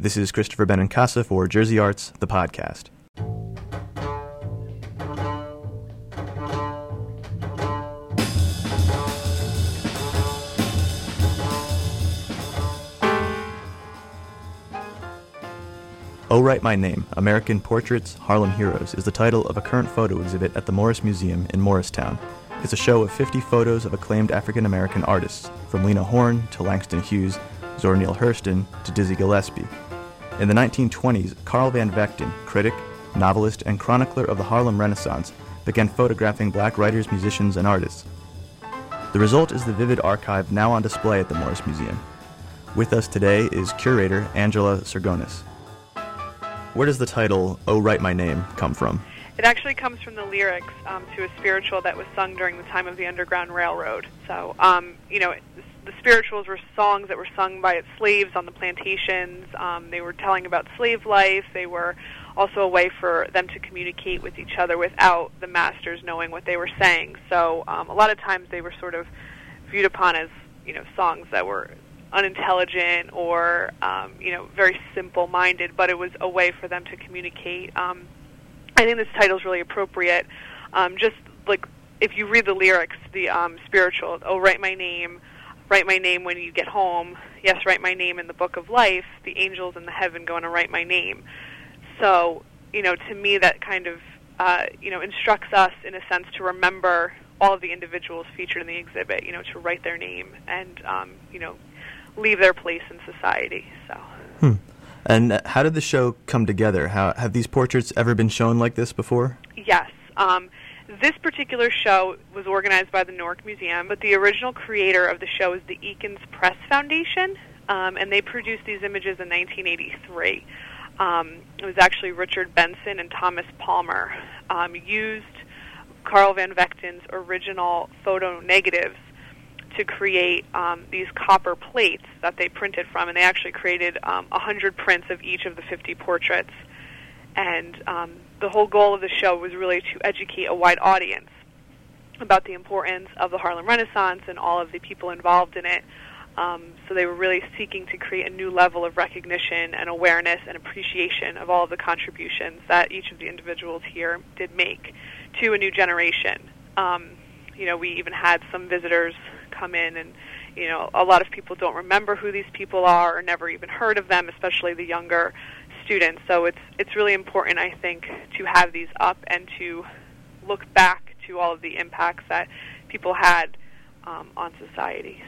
This is Christopher Benincasa for Jersey Arts, the podcast. Oh Write My Name American Portraits, Harlem Heroes is the title of a current photo exhibit at the Morris Museum in Morristown. It's a show of 50 photos of acclaimed African American artists, from Lena Horne to Langston Hughes, Zora Neale Hurston to Dizzy Gillespie. In the 1920s, Carl Van Vechten, critic, novelist, and chronicler of the Harlem Renaissance, began photographing black writers, musicians, and artists. The result is the vivid archive now on display at the Morris Museum. With us today is curator Angela Sergonis. Where does the title "Oh Write My Name" come from? It actually comes from the lyrics um, to a spiritual that was sung during the time of the Underground Railroad. So, um, you know, the spirituals were songs that were sung by its slaves on the plantations. Um, they were telling about slave life. They were also a way for them to communicate with each other without the masters knowing what they were saying. So, um, a lot of times they were sort of viewed upon as, you know, songs that were unintelligent or um, you know very simple-minded, but it was a way for them to communicate. Um, I think this title is really appropriate. Um, just like if you read the lyrics, the um, spiritual, oh, write my name, write my name when you get home. Yes, write my name in the book of life. The angels in the heaven going to write my name. So, you know, to me, that kind of uh, you know instructs us in a sense to remember all of the individuals featured in the exhibit. You know, to write their name and um, you know leave their place in society. So. Hmm. And how did the show come together? How have these portraits ever been shown like this before? Yes. Um, this particular show was organized by the Newark Museum, but the original creator of the show is the Eakins Press Foundation, um, and they produced these images in 1983. Um, it was actually Richard Benson and Thomas Palmer um, used Carl Van Vechten's original photo negatives to create um, these copper plates that they printed from, and they actually created um, 100 prints of each of the 50 portraits. And um, the whole goal of the show was really to educate a wide audience about the importance of the Harlem Renaissance and all of the people involved in it. Um, so they were really seeking to create a new level of recognition and awareness and appreciation of all of the contributions that each of the individuals here did make to a new generation. Um, you know, we even had some visitors come in and you know a lot of people don't remember who these people are or never even heard of them especially the younger students so it's it's really important i think to have these up and to look back to all of the impacts that people had um, on society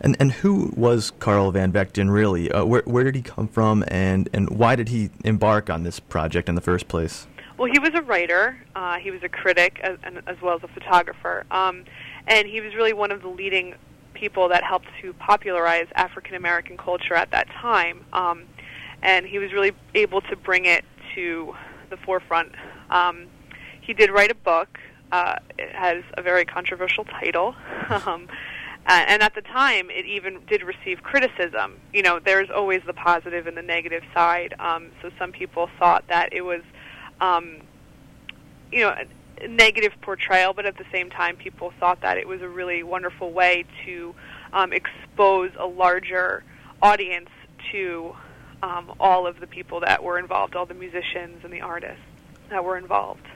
and and who was Carl Van Vechten really? Uh, where where did he come from, and and why did he embark on this project in the first place? Well, he was a writer. Uh, he was a critic as, as well as a photographer. Um, and he was really one of the leading people that helped to popularize African American culture at that time. Um, and he was really able to bring it to the forefront. Um, he did write a book. Uh, it has a very controversial title. um, and at the time, it even did receive criticism. You know, there's always the positive and the negative side. Um, so some people thought that it was, um, you know, a negative portrayal, but at the same time, people thought that it was a really wonderful way to um, expose a larger audience to um, all of the people that were involved, all the musicians and the artists that were involved.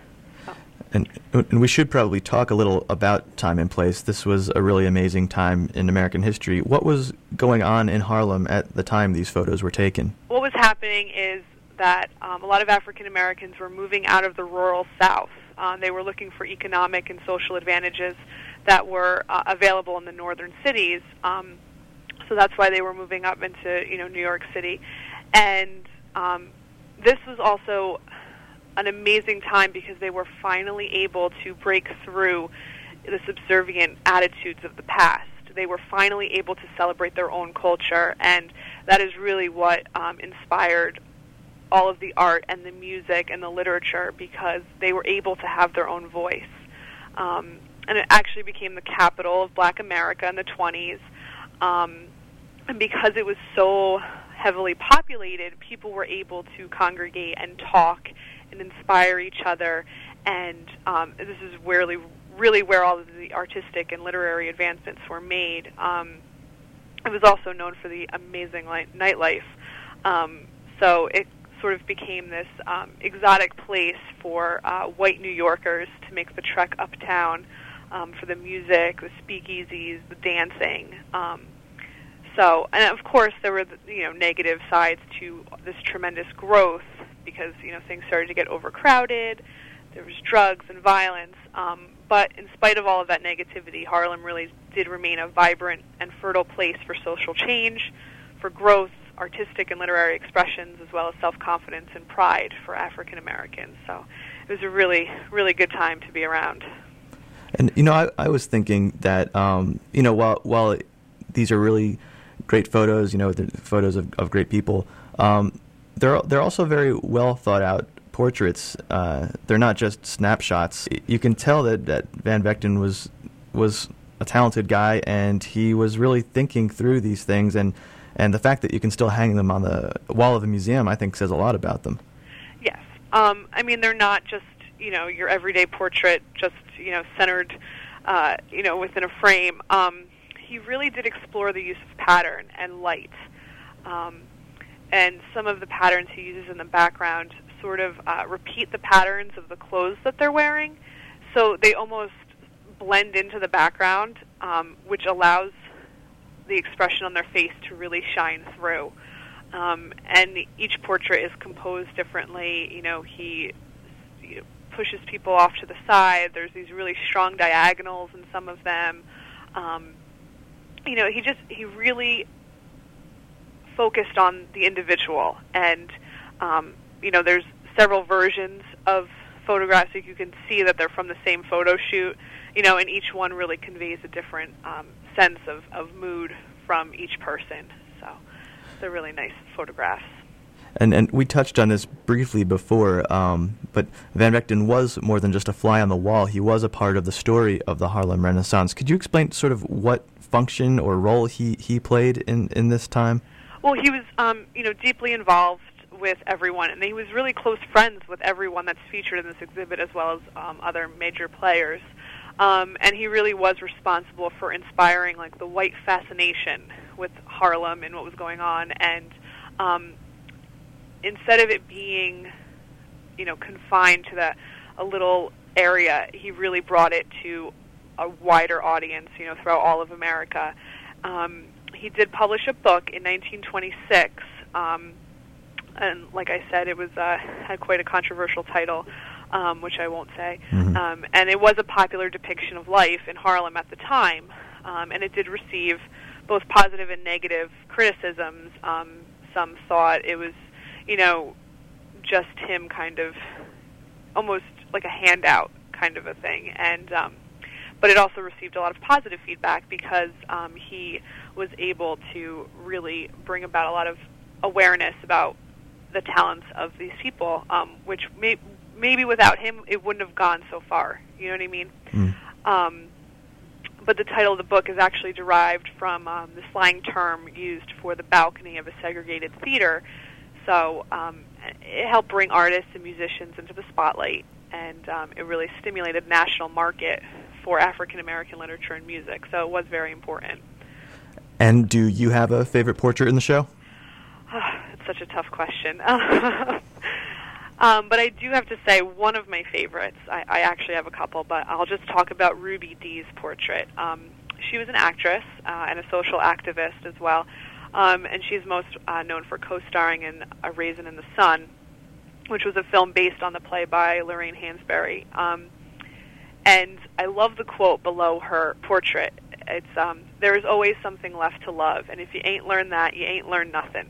So. And, and we should probably talk a little about time and place. This was a really amazing time in American history. What was going on in Harlem at the time these photos were taken? What was happening is that um, a lot of African Americans were moving out of the rural South uh, they were looking for economic and social advantages that were uh, available in the northern cities. Um, so that's why they were moving up into you know New York City, and um, this was also an amazing time because they were finally able to break through the subservient attitudes of the past. They were finally able to celebrate their own culture, and that is really what um, inspired all of the art and the music and the literature because they were able to have their own voice. Um, and it actually became the capital of black America in the 20s. Um, and because it was so heavily populated, people were able to congregate and talk and inspire each other. And um, this is really, really where all of the artistic and literary advancements were made. Um, it was also known for the amazing light, nightlife. Um, So it sort of became this um, exotic place for uh, white New Yorkers to make the trek uptown um, for the music, the speakeasies, the dancing. Um, so, and of course, there were you know negative sides to this tremendous growth because you know things started to get overcrowded. There was drugs and violence. Um, but in spite of all of that negativity, Harlem really did remain a vibrant and fertile place for social change, for growth, artistic and literary expressions, as well as self confidence and pride for African Americans. So it was a really, really good time to be around. And you know, I, I was thinking that um, you know, while while these are really great photos, you know, the photos of, of great people, um, they're they're also very well thought out portraits. Uh, they're not just snapshots. You can tell that, that Van Vechten was was a talented guy, and he was really thinking through these things. and And the fact that you can still hang them on the wall of a museum, I think, says a lot about them. Yes, um, I mean they're not just you know your everyday portrait, just you know centered, uh, you know within a frame. Um, he really did explore the use of pattern and light. Um, and some of the patterns he uses in the background sort of uh, repeat the patterns of the clothes that they're wearing, so they almost blend into the background, um, which allows the expression on their face to really shine through. Um, and each portrait is composed differently. You know, he you know, pushes people off to the side. There's these really strong diagonals in some of them. Um, you know, he just he really focused on the individual, and um, you know, there's several versions of photographs. So you can see that they're from the same photo shoot, you know, and each one really conveys a different um, sense of, of mood from each person. So they're really nice photographs. And and we touched on this briefly before, um, but Van Vechten was more than just a fly on the wall. He was a part of the story of the Harlem Renaissance. Could you explain sort of what function or role he, he played in, in this time? Well, he was, um, you know, deeply involved with everyone, and he was really close friends with everyone that's featured in this exhibit, as well as um, other major players. Um, and he really was responsible for inspiring like the white fascination with Harlem and what was going on. And um, instead of it being, you know, confined to that a little area, he really brought it to a wider audience, you know, throughout all of America. Um, he did publish a book in 1926 um, and like I said, it was uh, had quite a controversial title, um, which I won't say. Mm-hmm. Um, and it was a popular depiction of life in Harlem at the time, um, and it did receive both positive and negative criticisms. Um, some thought it was, you know, just him kind of almost like a handout kind of a thing, and um, but it also received a lot of positive feedback because um, he was able to really bring about a lot of awareness about the talents of these people, um, which may, maybe without him it wouldn't have gone so far. You know what I mean? Mm. Um, but the title of the book is actually derived from um, the slang term used for the balcony of a segregated theater. So um, it helped bring artists and musicians into the spotlight, and um, it really stimulated national market for African American literature and music. So it was very important. And do you have a favorite portrait in the show? Oh, it's such a tough question. um, but I do have to say, one of my favorites, I, I actually have a couple, but I'll just talk about Ruby Dee's portrait. Um, she was an actress uh, and a social activist as well, um, and she's most uh, known for co-starring in A Raisin in the Sun, which was a film based on the play by Lorraine Hansberry. Um, and I love the quote below her portrait. It's um, there is always something left to love, and if you ain't learned that, you ain't learned nothing.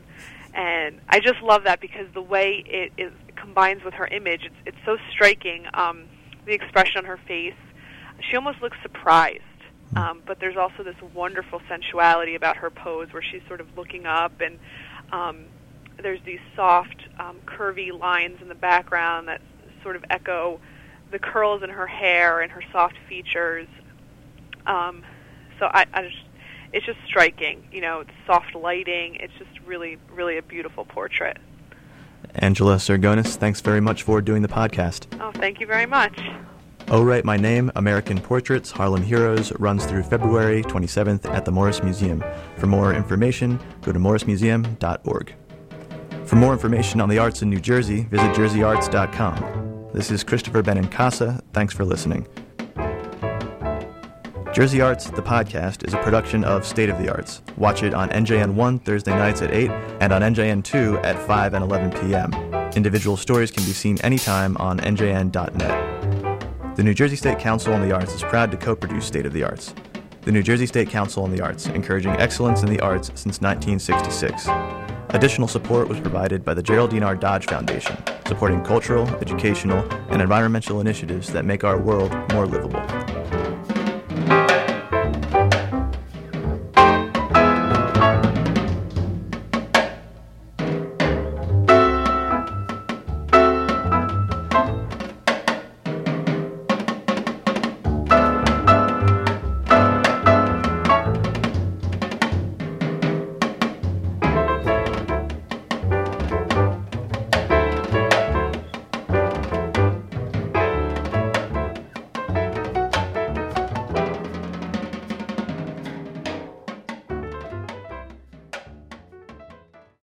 And I just love that because the way it, it combines with her image, it's, it's so striking. Um, the expression on her face, she almost looks surprised. Um, but there's also this wonderful sensuality about her pose where she's sort of looking up and um, there's these soft, um, curvy lines in the background that sort of echo the curls in her hair and her soft features. Um, so I, I just, it's just striking. You know, it's soft lighting. It's just really, really a beautiful portrait. Angela Sergonis, thanks very much for doing the podcast. Oh, thank you very much. Oh Write My Name, American Portraits, Harlem Heroes runs through February 27th at the Morris Museum. For more information, go to morrismuseum.org. For more information on the arts in New Jersey, visit jerseyarts.com. This is Christopher Benincasa. Thanks for listening. Jersey Arts, the podcast, is a production of State of the Arts. Watch it on NJN1 Thursday nights at 8 and on NJN2 at 5 and 11 p.m. Individual stories can be seen anytime on NJN.net. The New Jersey State Council on the Arts is proud to co produce State of the Arts. The New Jersey State Council on the Arts, encouraging excellence in the arts since 1966. Additional support was provided by the Geraldine R. Dodge Foundation, supporting cultural, educational, and environmental initiatives that make our world more livable.